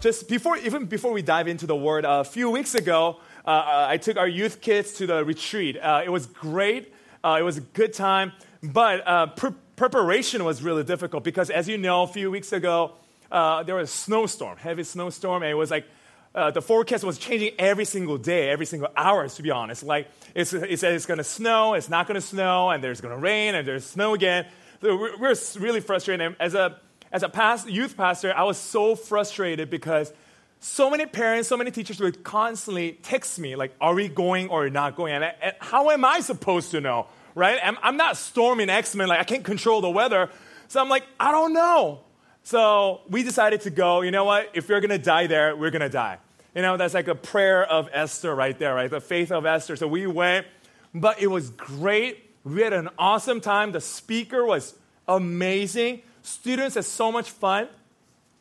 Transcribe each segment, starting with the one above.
just before, even before we dive into the word, uh, a few weeks ago, uh, uh, I took our youth kids to the retreat. Uh, it was great. Uh, it was a good time, but uh, pre- preparation was really difficult because, as you know, a few weeks ago, there was a snowstorm, heavy snowstorm, and it was like uh, the forecast was changing every single day, every single hour, to be honest. Like, it's, it said it's going to snow, it's not going to snow, and there's going to rain, and there's snow again. So we're, we're really frustrated. And as a, as a past, youth pastor, I was so frustrated because so many parents, so many teachers would constantly text me, like, are we going or not going? And, and how am I supposed to know, right? I'm, I'm not storming X-Men, like, I can't control the weather. So I'm like, I don't know. So we decided to go, you know what? If going to die there, we're to die. You know, that's like a prayer of Esther right there, right? The faith of Esther. So we went, but it was great. We had an awesome time. The speaker was amazing. Students had so much fun.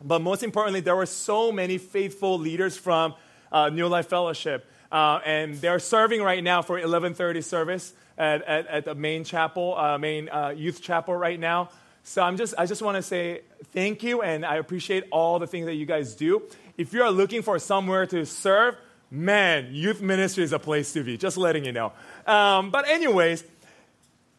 But most importantly, there were so many faithful leaders from uh, New Life Fellowship. Uh, and they're serving right now for 1130 service at, at, at the main chapel, uh, main uh, youth chapel right now. So I'm just, I just want to say thank you, and I appreciate all the things that you guys do. If you are looking for somewhere to serve, man, youth ministry is a place to be. Just letting you know. Um, but anyways,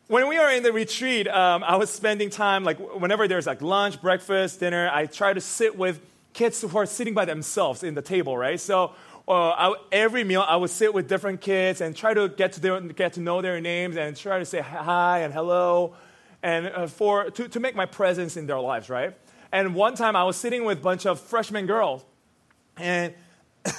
when we are in the retreat, um, I was spending time like whenever there's like lunch, breakfast, dinner. I try to sit with kids who are sitting by themselves in the table, right? So uh, I, every meal, I would sit with different kids and try to get to their, get to know their names and try to say hi and hello and uh, for, to, to make my presence in their lives, right? And one time I was sitting with a bunch of freshman girls, and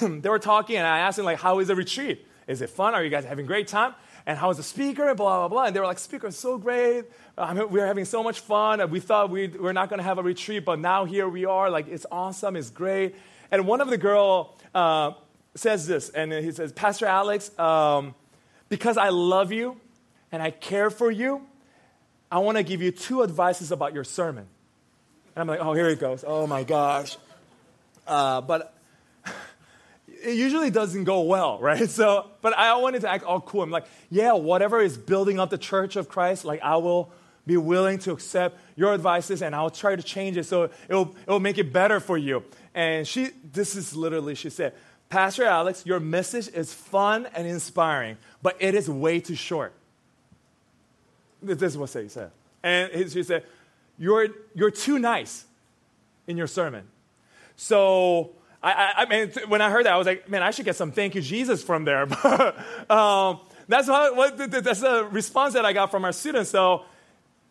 they were talking, and I asked them, like, how is the retreat? Is it fun? Are you guys having a great time? And how was the speaker? And blah, blah, blah. And they were like, speaker is so great. I mean, we are having so much fun. We thought we we're not going to have a retreat, but now here we are. Like, it's awesome. It's great. And one of the girl uh, says this, and he says, Pastor Alex, um, because I love you and I care for you, I want to give you two advices about your sermon. And I'm like, oh, here it goes. Oh my gosh. Uh, but it usually doesn't go well, right? So, but I wanted to act all cool. I'm like, yeah, whatever is building up the church of Christ, like I will be willing to accept your advices and I'll try to change it so it'll, it'll make it better for you. And she, this is literally, she said, Pastor Alex, your message is fun and inspiring, but it is way too short. This is what she said. And she said, you're, you're too nice in your sermon. So, I, I, I, mean, when I heard that, I was like, man, I should get some thank you, Jesus, from there. um, that's, how, what, that's the response that I got from our students. So,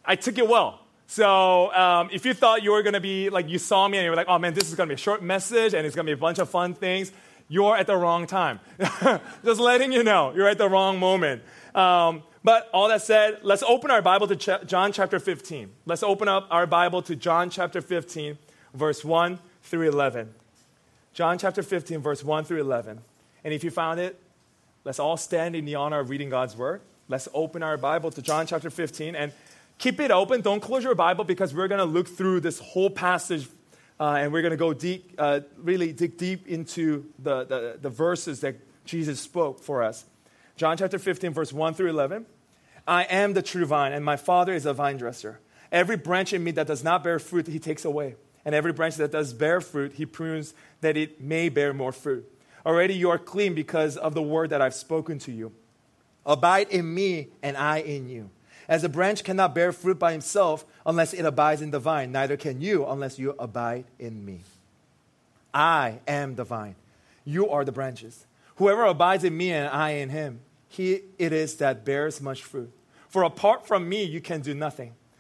I took it well. So, um, if you thought you were going to be, like, you saw me and you were like, oh man, this is going to be a short message and it's going to be a bunch of fun things, you're at the wrong time. Just letting you know, you're at the wrong moment. Um, but all that said, let's open our Bible to Ch- John chapter 15. Let's open up our Bible to John chapter 15, verse 1 through 11. John chapter 15, verse 1 through 11. And if you found it, let's all stand in the honor of reading God's word. Let's open our Bible to John chapter 15 and keep it open. Don't close your Bible because we're going to look through this whole passage uh, and we're going to go deep, uh, really dig deep into the, the, the verses that Jesus spoke for us. John chapter 15, verse 1 through 11. I am the true vine, and my Father is a vine dresser. Every branch in me that does not bear fruit, he takes away. And every branch that does bear fruit, he prunes that it may bear more fruit. Already you are clean because of the word that I've spoken to you. Abide in me, and I in you. As a branch cannot bear fruit by himself unless it abides in the vine, neither can you unless you abide in me. I am the vine. You are the branches. Whoever abides in me and I in him, he it is that bears much fruit. For apart from me, you can do nothing.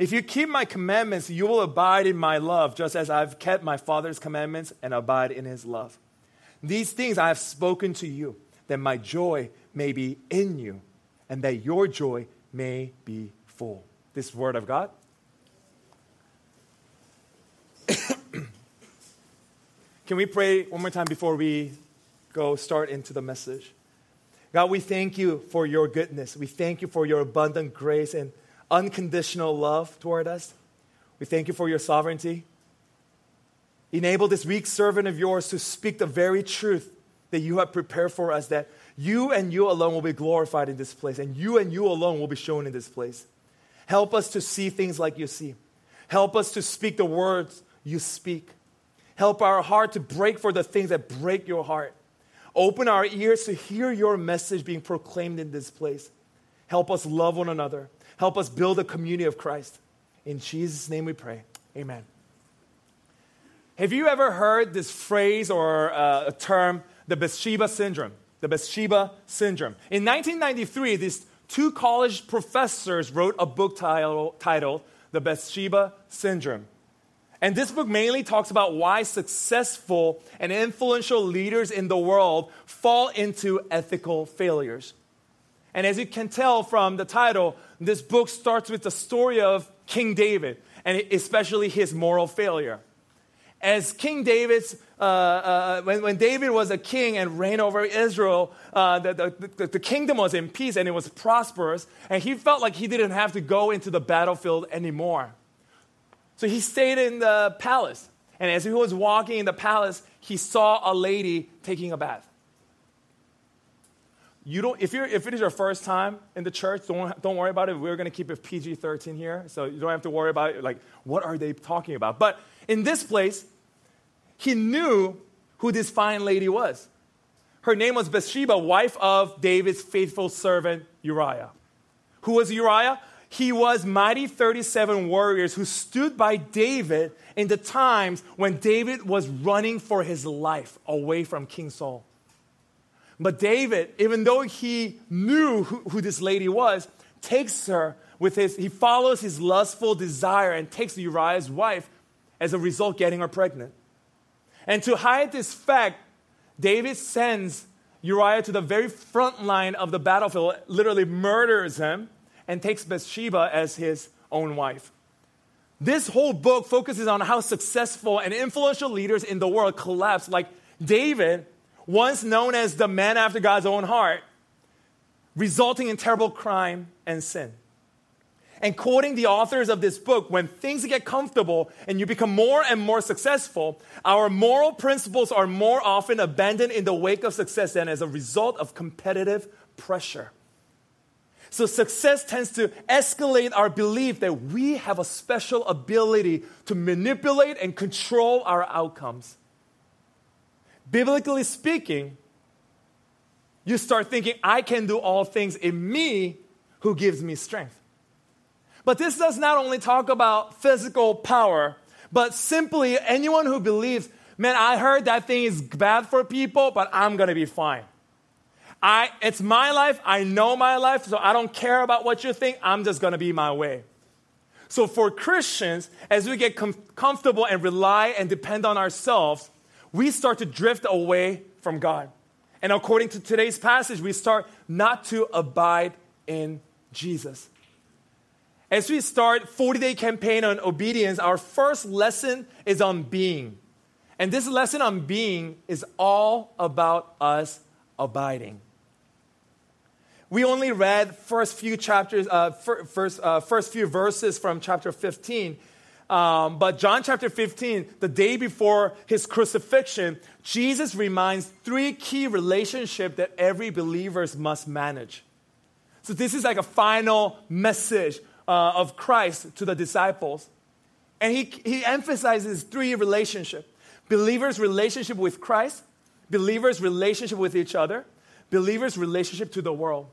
If you keep my commandments, you will abide in my love, just as I've kept my Father's commandments and abide in his love. These things I have spoken to you, that my joy may be in you, and that your joy may be full. This word of God. Can we pray one more time before we go start into the message? God, we thank you for your goodness. We thank you for your abundant grace and unconditional love toward us. We thank you for your sovereignty. Enable this weak servant of yours to speak the very truth that you have prepared for us, that you and you alone will be glorified in this place, and you and you alone will be shown in this place. Help us to see things like you see. Help us to speak the words you speak. Help our heart to break for the things that break your heart. Open our ears to hear your message being proclaimed in this place. Help us love one another. Help us build a community of Christ. In Jesus' name we pray. Amen. Have you ever heard this phrase or uh, a term, the Bathsheba syndrome? The Bathsheba syndrome. In 1993, these two college professors wrote a book title, titled The Bathsheba Syndrome. And this book mainly talks about why successful and influential leaders in the world fall into ethical failures. And as you can tell from the title, this book starts with the story of King David, and especially his moral failure. As King David's, uh, uh, when, when, David was a king and reigned over Israel, uh, the, the, the kingdom was in peace and it was prosperous, and he felt like he didn't have to go into the battlefield anymore. So he stayed in the palace. And as he was walking in the palace, he saw a lady taking a bath. You don't, if, you're, if it is your first time in the church, don't, don't worry about it. We're going to keep it PG 13 here. So you don't have to worry about it. Like, what are they talking about? But in this place, he knew who this fine lady was. Her name was Bathsheba, wife of David's faithful servant Uriah. Who was Uriah? he was mighty 37 warriors who stood by David in the times when David was running for his life away from King Saul. But David, even though he knew who, who this lady was, takes her with his, he follows his lustful desire and takes Uriah's wife, as a result, getting her pregnant. And to hide this fact, David sends Uriah to the very front line of the battlefield, literally murders him, and takes Bathsheba as his own wife. This whole book focuses on how successful and influential leaders in the world collapse, like David, once known as the man after God's own heart, resulting in terrible crime and sin. And quoting the authors of this book, when things get comfortable and you become more and more successful, our moral principles are more often abandoned in the wake of success than as a result of competitive pressure. So success tends to escalate our belief that we have a special ability to manipulate and control our outcomes. Biblically speaking, you start thinking, I can do all things in me who gives me strength. But this does not only talk about physical power, but simply anyone who believes, man, I heard that thing is bad for people, but I'm gonna be fine. I, it's my life. I know my life, so I don't care about what you think. I'm just going to be my way. So, for Christians, as we get com- comfortable and rely and depend on ourselves, we start to drift away from God. And according to today's passage, we start not to abide in Jesus. As we start 40 day campaign on obedience, our first lesson is on being. And this lesson on being is all about us abiding we only read first few chapters, uh, first, uh, first few verses from chapter 15. Um, but John chapter 15, the day before his crucifixion, Jesus reminds three key relationships that every believer must manage. So this is like a final message uh, of Christ to the disciples. And he, he emphasizes three relationships. Believers' relationship with Christ, believers' relationship with each other, believers' relationship to the world.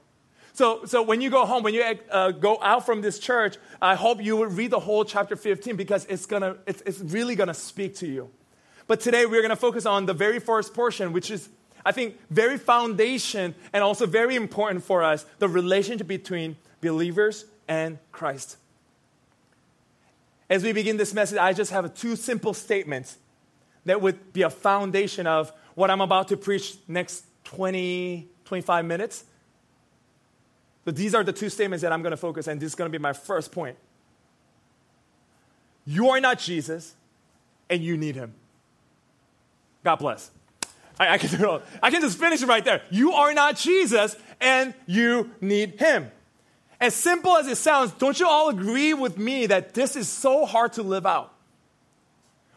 So, so when you go home, when you uh, go out from this church, I hope you will read the whole chapter 15 because it's, gonna, it's, it's really going to speak to you. But today we're going to focus on the very first portion, which is, I think, very foundation and also very important for us the relationship between believers and Christ. As we begin this message, I just have two simple statements that would be a foundation of what I'm about to preach next 20, 25 minutes. So these are the two statements that I'm going to focus, on, and this is going to be my first point. You are not Jesus, and you need him. God bless. I, I, can, I can just finish it right there. You are not Jesus, and you need him. As simple as it sounds, don't you all agree with me that this is so hard to live out?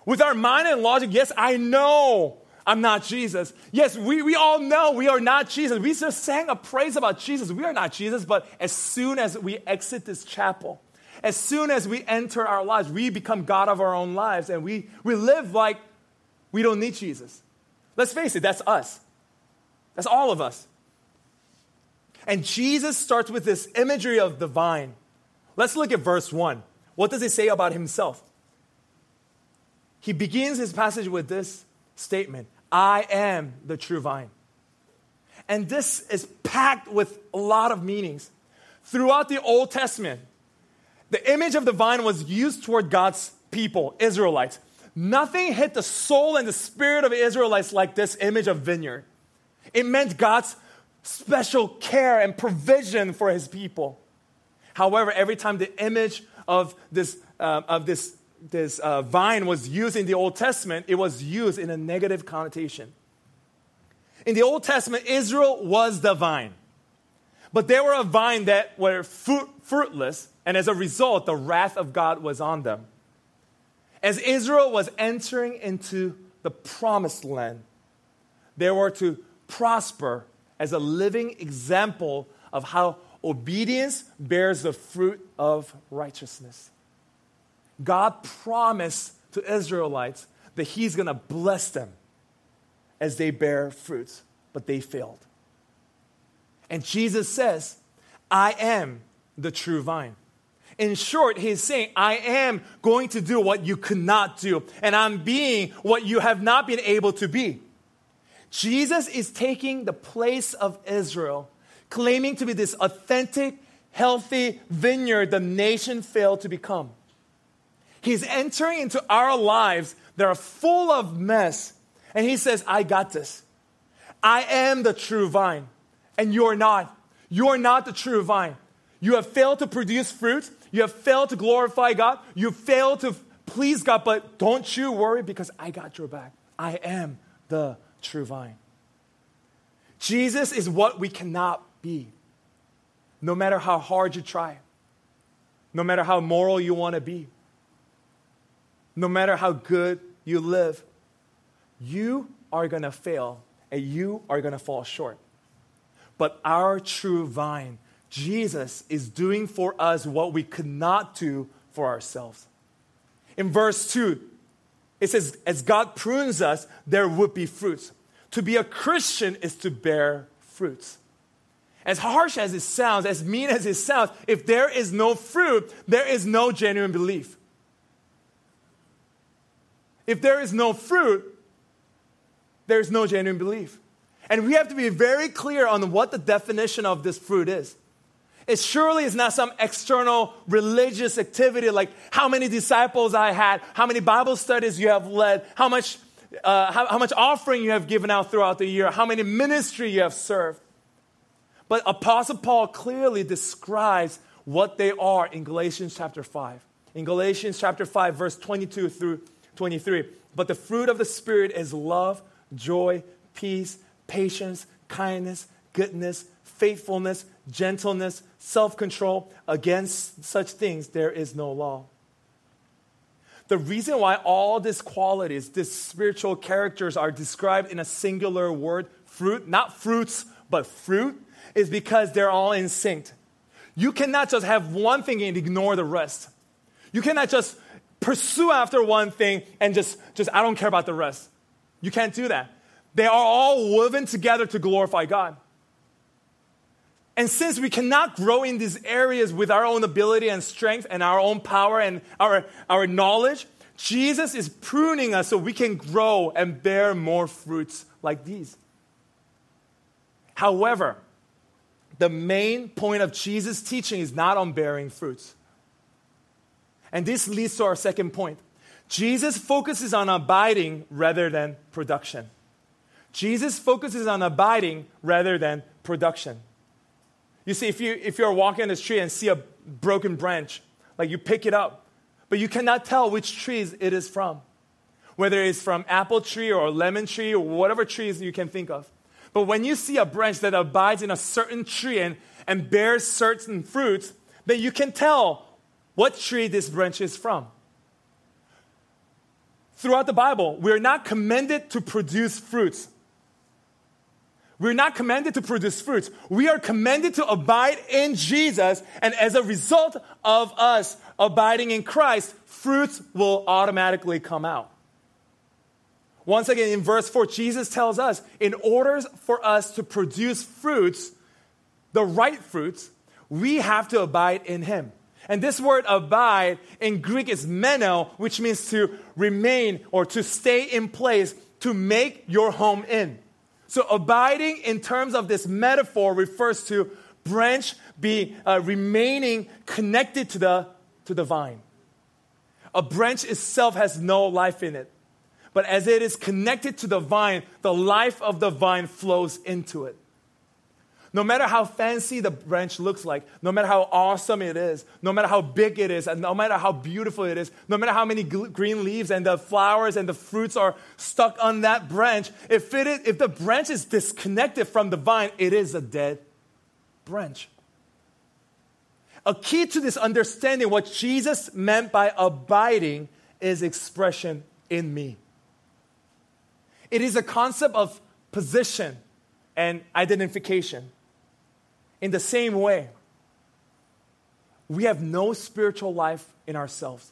With our mind and logic, yes, I know I'm not Jesus. Yes, we, we all know we are not Jesus. We just sang a praise about Jesus. We are not Jesus, but as soon as we exit this chapel, as soon as we enter our lives, we become God of our own lives and we, we live like we don't need Jesus. Let's face it, that's us. That's all of us. And Jesus starts with this imagery of the vine. Let's look at verse 1. What does it say about himself? He begins his passage with this statement I am the true vine. And this is packed with a lot of meanings. Throughout the Old Testament, the image of the vine was used toward God's people, Israelites. Nothing hit the soul and the spirit of Israelites like this image of vineyard. It meant God's special care and provision for his people. However, every time the image of this, uh, of this, this uh, vine was used in the Old Testament, it was used in a negative connotation. In the Old Testament, Israel was the vine. But they were a vine that were fruit, fruitless, and as a result, the wrath of God was on them. As Israel was entering into the promised land, they were to prosper as a living example of how obedience bears the fruit of righteousness. God promised to Israelites that He's going to bless them as they bear fruits, but they failed. And Jesus says, I am the true vine. In short, he's saying, I am going to do what you could not do, and I'm being what you have not been able to be. Jesus is taking the place of Israel, claiming to be this authentic, healthy vineyard the nation failed to become. He's entering into our lives that are full of mess, and he says, I got this. I am the true vine, and you're not. You're not the true vine. You have failed to produce fruit. You have failed to glorify God. You failed to please God, but don't you worry because I got your back. I am the true vine. Jesus is what we cannot be. No matter how hard you try, no matter how moral you want to be, no matter how good you live, you are going to fail and you are going to fall short. But our true vine, Jesus, is doing for us what we could not do for ourselves. In verse 2, it says, As God prunes us, there would be fruits. To be a Christian is to bear fruits. As harsh as it sounds, as mean as it sounds, if there is no fruit, there is no genuine belief. If there is no fruit, there is no genuine belief. And we have to be very clear on what the definition of this fruit is. It surely is not some external religious activity like how many disciples I had, how many Bible studies you have led, how much uh, how, how much offering you have given out throughout the year, how many ministry you have served. But Apostle Paul clearly describes what they are in Galatians chapter 5. In Galatians chapter 5, verse 22 through 23. But the fruit of the Spirit is love, joy, peace, patience, kindness, goodness, faithfulness, gentleness, self control. Against such things there is no law. The reason why all these qualities, these spiritual characters are described in a singular word, fruit, not fruits, but fruit, is because they're all in sync. You cannot just have one thing and ignore the rest. You cannot just pursue after one thing and just, just I don't care about the rest. You can't do that. They are all woven together to glorify God. And since we cannot grow in these areas with our own ability and strength and our own power and our, our knowledge, Jesus is pruning us so we can grow and bear more fruits like these. However, the main point of Jesus' teaching is not on bearing fruits. And this leads to our second point. Jesus focuses on abiding rather than production. Jesus focuses on abiding rather than production. You see, if, you, if you're walking in the street and see a broken branch, like you pick it up, but you cannot tell which trees it is from. whether it's from apple tree or lemon tree or whatever trees you can think of. But when you see a branch that abides in a certain tree and, and bears certain fruits, then you can tell what tree this branch is from. Throughout the Bible, we're not commanded to produce fruits. We're not commanded to produce fruits. We are commanded to abide in Jesus, and as a result of us abiding in Christ, fruits will automatically come out. Once again, in verse 4, Jesus tells us in order for us to produce fruits, the right fruits, we have to abide in Him. And this word abide in Greek is meno, which means to remain or to stay in place, to make your home in. So abiding in terms of this metaphor refers to branch be uh, remaining connected to the, to the vine. A branch itself has no life in it. But as it is connected to the vine, the life of the vine flows into it. No matter how fancy the branch looks like, no matter how awesome it is, no matter how big it is, and no matter how beautiful it is, no matter how many gl- green leaves and the flowers and the fruits are stuck on that branch, if, it is, if the branch is disconnected from the vine, it is a dead branch. A key to this understanding, what Jesus meant by abiding, is expression in me. It is a concept of position and identification. In the same way, we have no spiritual life in ourselves.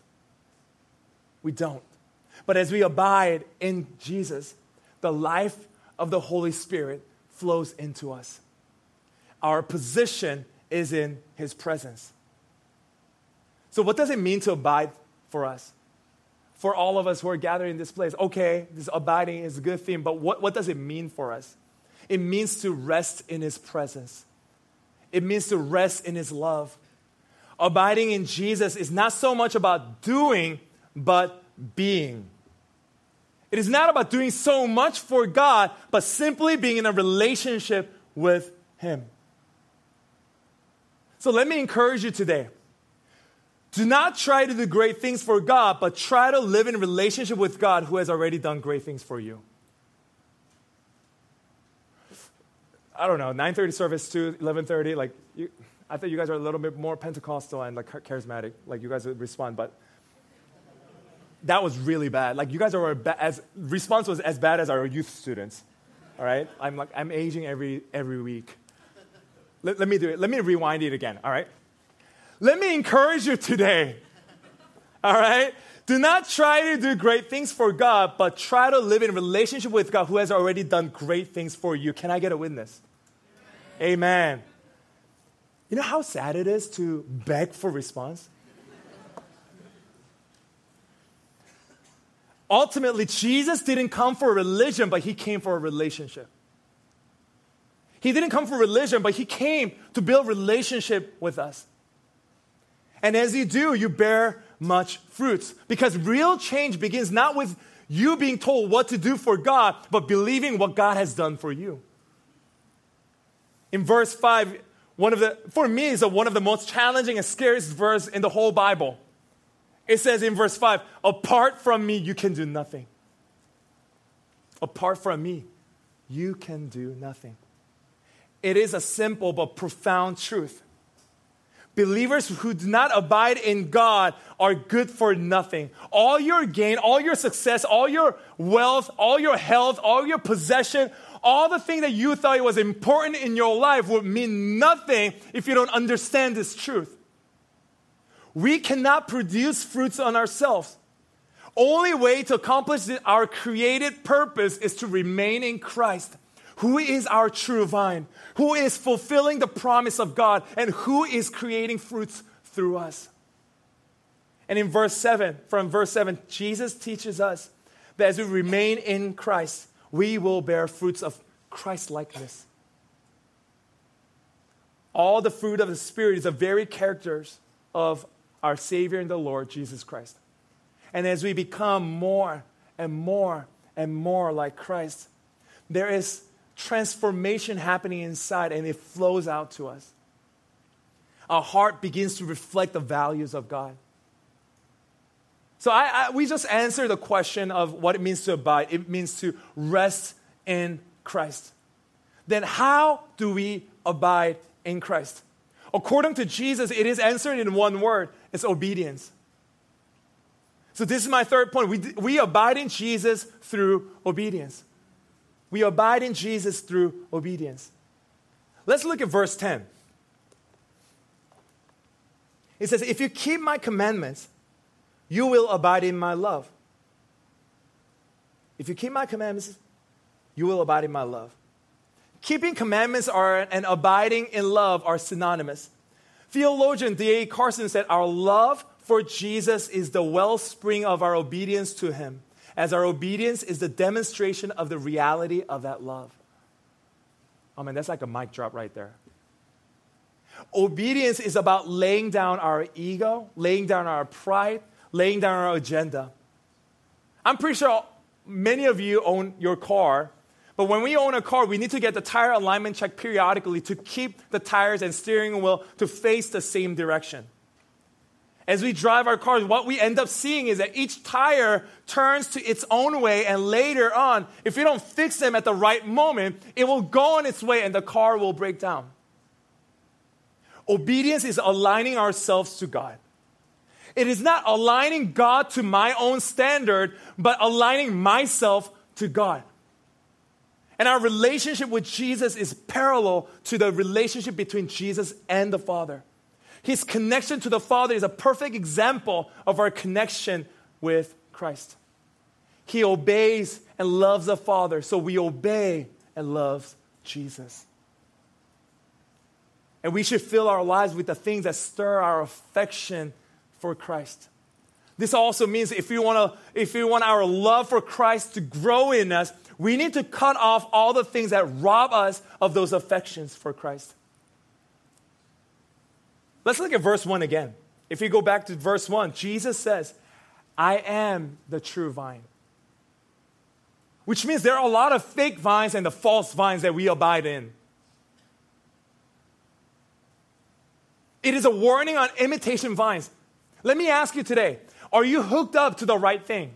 We don't. But as we abide in Jesus, the life of the Holy Spirit flows into us. Our position is in His presence. So, what does it mean to abide for us? For all of us who are gathered in this place, okay, this abiding is a good thing, but what, what does it mean for us? It means to rest in His presence. It means to rest in His love. Abiding in Jesus is not so much about doing, but being. It is not about doing so much for God, but simply being in a relationship with Him. So let me encourage you today. Do not try to do great things for God, but try to live in relationship with God who has already done great things for you. I don't know, 9:30 service to 11:30. Like, you, I thought you guys are a little bit more Pentecostal and like charismatic. Like, you guys would respond, but that was really bad. Like, you guys are as response was as bad as our youth students. All right, I'm like I'm aging every every week. Let, let me do it. Let me rewind it again. All right. Let me encourage you today. All right. Do not try to do great things for God, but try to live in relationship with God who has already done great things for you. Can I get a witness? Amen. You know how sad it is to beg for response? Ultimately, Jesus didn't come for religion, but he came for a relationship. He didn't come for religion, but he came to build relationship with us. And as you do, you bear much fruits because real change begins not with you being told what to do for God, but believing what God has done for you in verse 5, one of the, for me, is one of the most challenging and scariest verse in the whole Bible. It says in verse 5, apart from me, you can do nothing. Apart from me, you can do nothing. It is a simple but profound truth. Believers who do not abide in God are good for nothing. All your gain, all your success, all your wealth, all your health, all your possession, all the things that you thought was important in your life would mean nothing if you don't understand this truth. We cannot produce fruits on ourselves. Only way to accomplish our created purpose is to remain in Christ, who is our true vine, who is fulfilling the promise of God, and who is creating fruits through us. And in verse 7, from verse 7, Jesus teaches us that as we remain in Christ, we will bear fruits of Christ likeness. All the fruit of the Spirit is the very characters of our Savior and the Lord Jesus Christ. And as we become more and more and more like Christ, there is transformation happening inside and it flows out to us. Our heart begins to reflect the values of God. So I, I, we just answered the question of what it means to abide. It means to rest in Christ. Then how do we abide in Christ? According to Jesus, it is answered in one word it's obedience. So, this is my third point. We, we abide in Jesus through obedience. We abide in Jesus through obedience. Let's look at verse 10. It says, If you keep my commandments, you will abide in my love. If you keep my commandments, you will abide in my love. Keeping commandments are, and abiding in love are synonymous. Theologian D.A. Carson said, Our love for Jesus is the wellspring of our obedience to him, as our obedience is the demonstration of the reality of that love. Oh man, that's like a mic drop right there. Obedience is about laying down our ego, laying down our pride, laying down our agenda. I'm pretty sure many of you own your car, but when we own a car, we need to get the tire alignment checked periodically to keep the tires and steering wheel to face the same direction. As we drive our cars, what we end up seeing is that each tire turns to its own way, and later on, if we don't fix them at the right moment, it will go on its way and the car will break down. Obedience is aligning ourselves to God. It is not aligning God to my own standard, but aligning myself to God. And our relationship with Jesus is parallel to the relationship between Jesus and the Father. His connection to the Father is a perfect example of our connection with Christ. He obeys and loves the Father, so we obey and love Jesus. And we should fill our lives with the things that stir our affection for Christ. This also means if we want to, if we want our love for Christ to grow in us, we need to cut off all the things that rob us of those affections for Christ. Let's look at verse 1 again. If you go back to verse 1, Jesus says, I am the true vine. Which means there are a lot of fake vines and the false vines that we abide in. It is a warning on imitation vines. Let me ask you today are you hooked up to the right thing?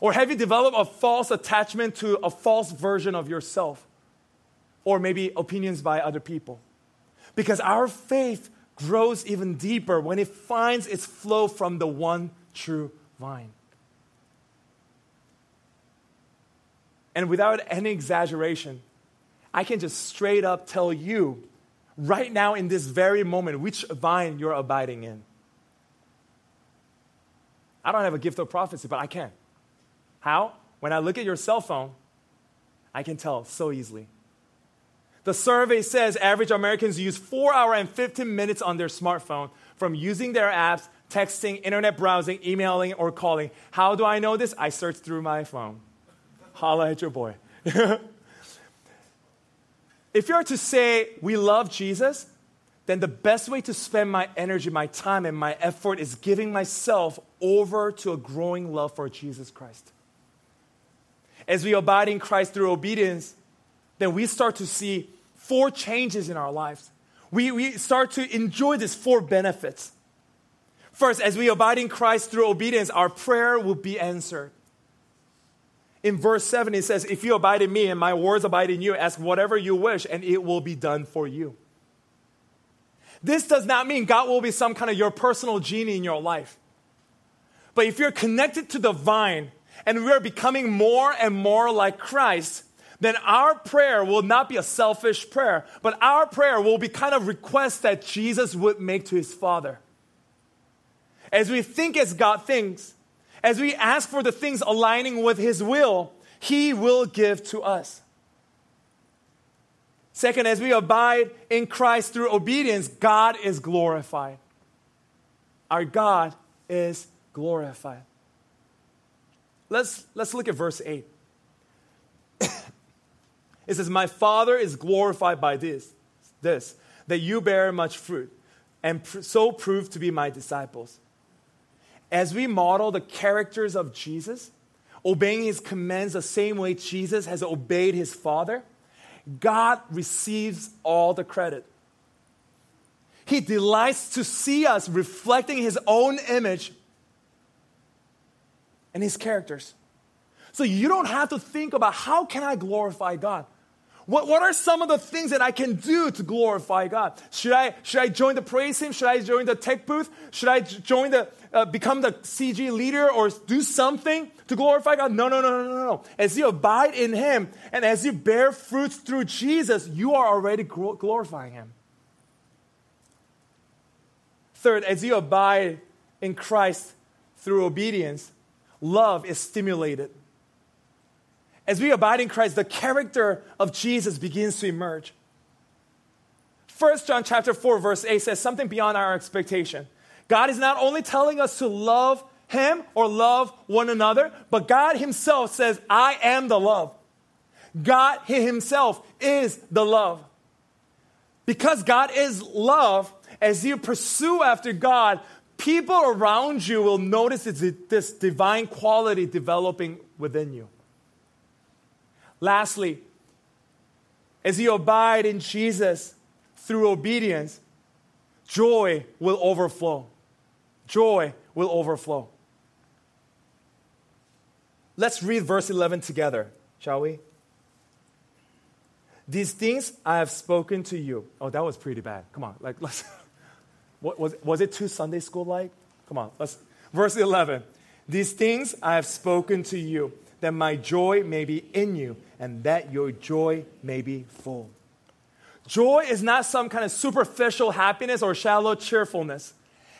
Or have you developed a false attachment to a false version of yourself? Or maybe opinions by other people? Because our faith grows even deeper when it finds its flow from the one true vine. And without any exaggeration, I can just straight up tell you right now in this very moment which vine you're abiding in. I don't have a gift of prophecy, but I can. How? When I look at your cell phone, I can tell so easily. The survey says average Americans use 4 hours and 15 minutes on their smartphone from using their apps, texting, internet browsing, emailing, or calling. How do I know this? I search through my phone. Holla at your boy. if you're to say we love Jesus, then the best way to spend my energy, my time, and my effort is giving myself over to a growing love for Jesus Christ. As we abide in Christ through obedience, then we start to see four changes in our lives. We, we start to enjoy these four benefits. First, as we abide in Christ through obedience, our prayer will be answered. In verse 7, it says, If you abide in me and my words abide in you, ask whatever you wish, and it will be done for you. This does not mean God will be some kind of your personal genie in your life. But if you're connected to the vine and we're becoming more and more like Christ, then our prayer will not be a selfish prayer, but our prayer will be kind of requests that Jesus would make to his Father. As we think as God thinks, as we ask for the things aligning with his will, he will give to us. Second, as we abide in Christ through obedience, God is glorified. Our God is glorified. Let's, let's look at verse 8. it says, My Father is glorified by this, this, that you bear much fruit, and pr- so prove to be my disciples. As we model the characters of Jesus, obeying his commands the same way Jesus has obeyed his Father, God receives all the credit. He delights to see us reflecting His own image and his characters. So you don't have to think about how can I glorify God? What, what are some of the things that I can do to glorify God? Should I, should I join the praise team? Should I join the tech booth? Should I join the, uh, become the CG leader or do something to glorify God? No, no, no, no, no, no. As you abide in Him and as you bear fruits through Jesus, you are already glorifying Him. Third, as you abide in Christ through obedience, love is stimulated. As we abide in Christ, the character of Jesus begins to emerge. 1 John chapter 4 verse 8 says something beyond our expectation. God is not only telling us to love him or love one another, but God himself says, "I am the love." God himself is the love. Because God is love, as you pursue after God, people around you will notice this divine quality developing within you. Lastly, as you abide in Jesus through obedience, joy will overflow. Joy will overflow. Let's read verse 11 together, shall we? These things I have spoken to you. Oh, that was pretty bad. Come on, like let's. What, was, was it too Sunday school like? Come on, let's. Verse 11. These things I have spoken to you, that my joy may be in you, and that your joy may be full. Joy is not some kind of superficial happiness or shallow cheerfulness.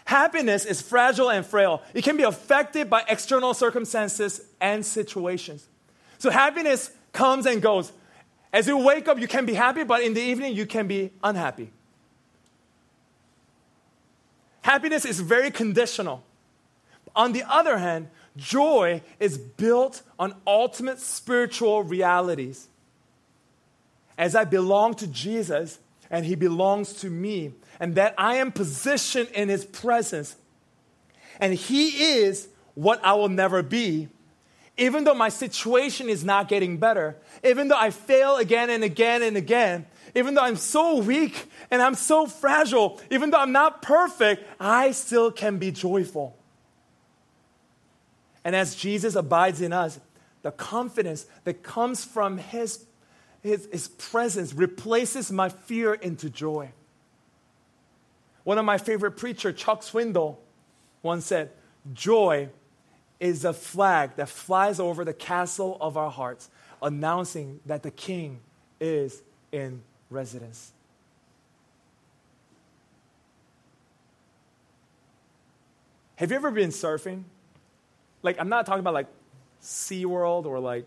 Happiness is fragile and frail. It can be affected by external circumstances and situations. So happiness comes and goes. As you wake up, you can be happy, but in the evening, you can be unhappy. Happiness is very conditional. On the other hand, joy is built on ultimate spiritual realities. As I belong to Jesus and he belongs to me, and that I am positioned in his presence, and he is what I will never be, even though my situation is not getting better, even though I fail again and again and again, even though I'm so weak and I'm so fragile, even though I'm not perfect, I still can be joyful. And as Jesus abides in us, the confidence that comes from his, his, his presence replaces my fear into joy. One of my favorite preachers, Chuck Swindoll, once said, Joy is a flag that flies over the castle of our hearts, announcing that the king is in residence. Have you ever been surfing? Like, I'm not talking about like SeaWorld or like,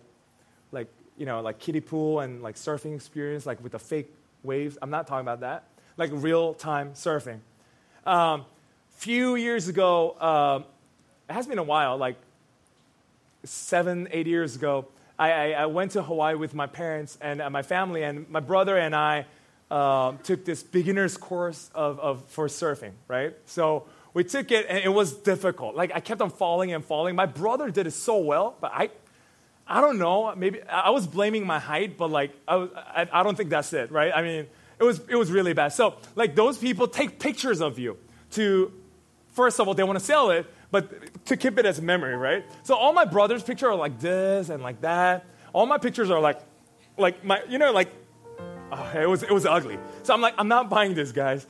like, you know, like kiddie pool and like surfing experience, like with the fake waves. I'm not talking about that. Like real time surfing. Um, few years ago, uh, it has been a while, like seven, eight years ago, I, I, I went to Hawaii with my parents and uh, my family, and my brother and I uh, took this beginner's course of, of, for surfing, right? So we took it, and it was difficult. Like, I kept on falling and falling. My brother did it so well, but I, I don't know. Maybe I was blaming my height, but like, I, was, I, I don't think that's it, right? I mean, it was, it was really bad. So, like, those people take pictures of you to, first of all, they want to sell it, but to keep it as memory, right? So all my brother's pictures are like this and like that. All my pictures are like, like my, you know, like, oh, it was it was ugly. So I'm like, I'm not buying this, guys.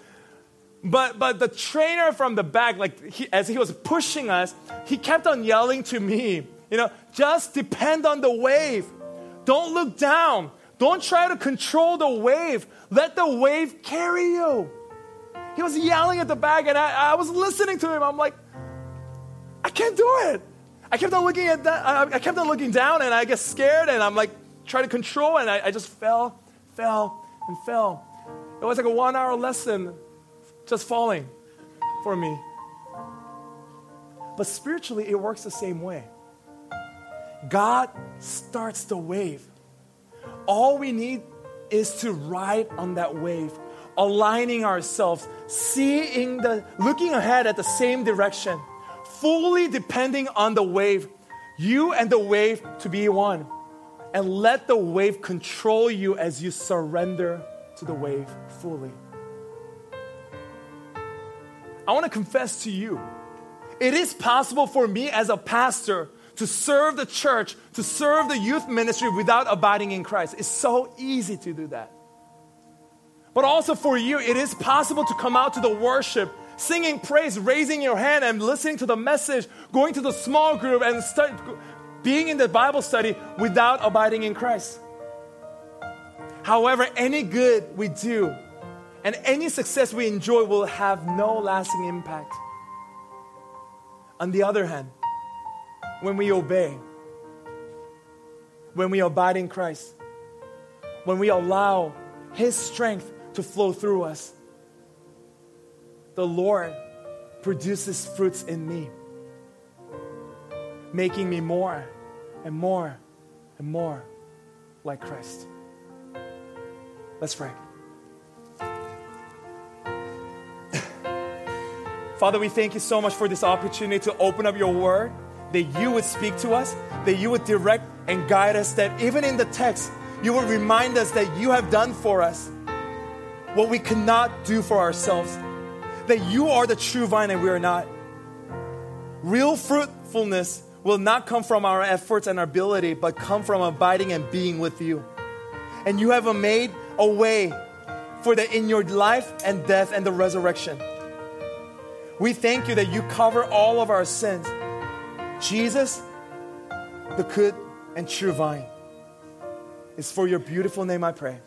But but the trainer from the back, like he, as he was pushing us, he kept on yelling to me, you know, just depend on the wave. Don't look down. Don't try to control the wave. Let the wave carry you. He was yelling at the back, and I, I was listening to him. I'm like, I can't do it. I kept on looking at that. I, kept on looking down and I get scared and I'm like trying to control and I, I just fell, fell, and fell. It was like a one hour lesson just falling for me. But spiritually, it works the same way. God starts the wave. All we need is to ride on that wave, aligning ourselves, seeing the, looking ahead at the same direction fully depending on the wave, you and the wave to be one. And let the wave control you as you surrender to the wave fully. I want to confess to you, it is possible for me as a pastor to serve the church, to serve the youth ministry without abiding in Christ. It's so easy to do that. But also for you, it is possible to come out to the worship, singing praise, raising your hand, and listening to the message, going to the small group, and start being in the Bible study without abiding in Christ. However, any good we do and any success we enjoy will have no lasting impact. On the other hand, when we obey, when we abide in Christ, when we allow His strength to flow through us, the Lord produces fruits in me, making me more and more and more like Christ. Let's pray. Father, we thank you so much for this opportunity to open up your word, that you would speak to us, that you would direct and guide us, that even in the text, you would remind us that you have done for us what we cannot do for ourselves, that you are the true vine and we are not. Real fruitfulness will not come from our efforts and our ability, but come from abiding and being with you. And you have made a way for the in your life and death and the resurrection. We thank you that you cover all of our sins. Jesus, the good and true vine. It's for your beautiful name I pray.